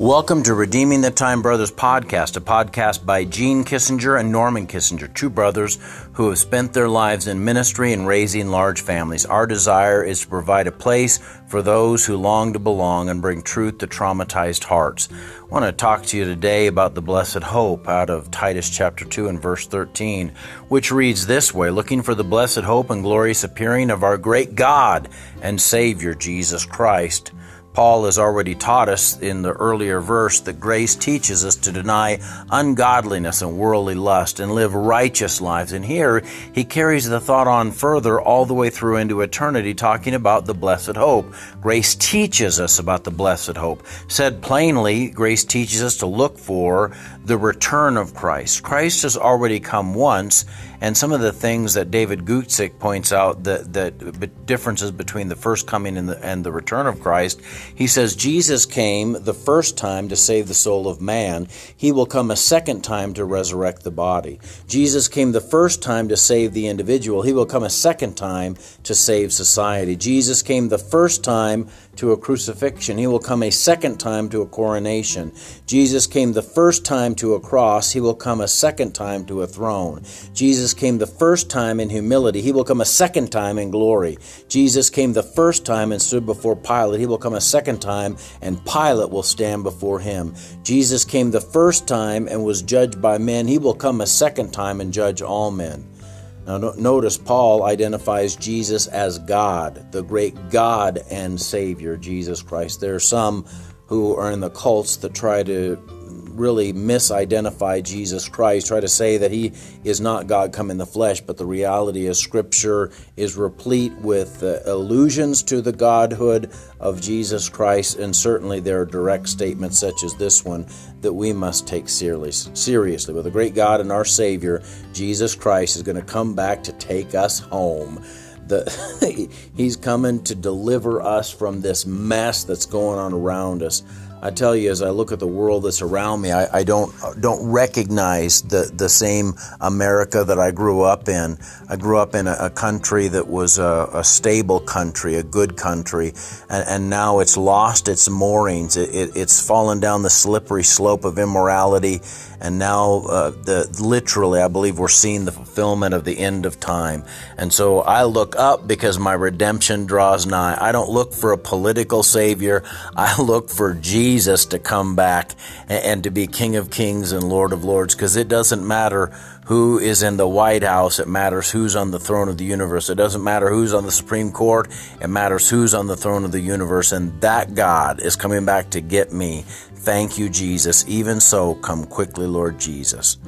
Welcome to Redeeming the Time Brothers podcast, a podcast by Gene Kissinger and Norman Kissinger, two brothers who have spent their lives in ministry and raising large families. Our desire is to provide a place for those who long to belong and bring truth to traumatized hearts. I want to talk to you today about the blessed hope out of Titus chapter 2 and verse 13, which reads this way Looking for the blessed hope and glorious appearing of our great God and Savior, Jesus Christ Paul has already taught us in the earlier verse that grace teaches us to deny ungodliness and worldly lust and live righteous lives. And here he carries the thought on further all the way through into eternity, talking about the blessed hope. Grace teaches us about the blessed hope. Said plainly, grace teaches us to look for the return of Christ. Christ has already come once, and some of the things that David Guzik points out that, that differences between the first coming and the, and the return of Christ, he says Jesus came the first time to save the soul of man. He will come a second time to resurrect the body. Jesus came the first time to save the individual. He will come a second time to save society. Jesus came the first time to a crucifixion. He will come a second time to a coronation. Jesus came the first time to a cross. He will come a second time to a throne. Jesus came the first time in humility. He will come a second time in glory. Jesus came the first time and stood before Pilate. He will come a second time and Pilate will stand before him. Jesus came the first time and was judged by men. He will come a second time and judge all men. Now, notice Paul identifies Jesus as God, the great God and Savior, Jesus Christ. There are some who are in the cults that try to really misidentify Jesus Christ, try to say that he is not God come in the flesh, but the reality is Scripture is replete with uh, allusions to the Godhood of Jesus Christ, and certainly there are direct statements such as this one that we must take seriously. Seriously, with a great God and our Savior, Jesus Christ is going to come back to take us home. The, he's coming to deliver us from this mess that's going on around us. I tell you, as I look at the world that's around me, I, I, don't don't recognize the the same America that I grew up in. I grew up in a, a country that was a, a, stable country, a good country, and, and now it's lost its moorings. It, it, it's fallen down the slippery slope of immorality, and now uh, the literally, I believe we're seeing the fulfillment of the end of time. And so I look up because my redemption draws nigh. I don't look for a political savior. I look for Jesus Jesus to come back and to be King of Kings and Lord of Lords because it doesn't matter who is in the White House. It matters who's on the throne of the universe. It doesn't matter who's on the Supreme Court. It matters who's on the throne of the universe. And that God is coming back to get me. Thank you, Jesus. Even so, come quickly, Lord Jesus.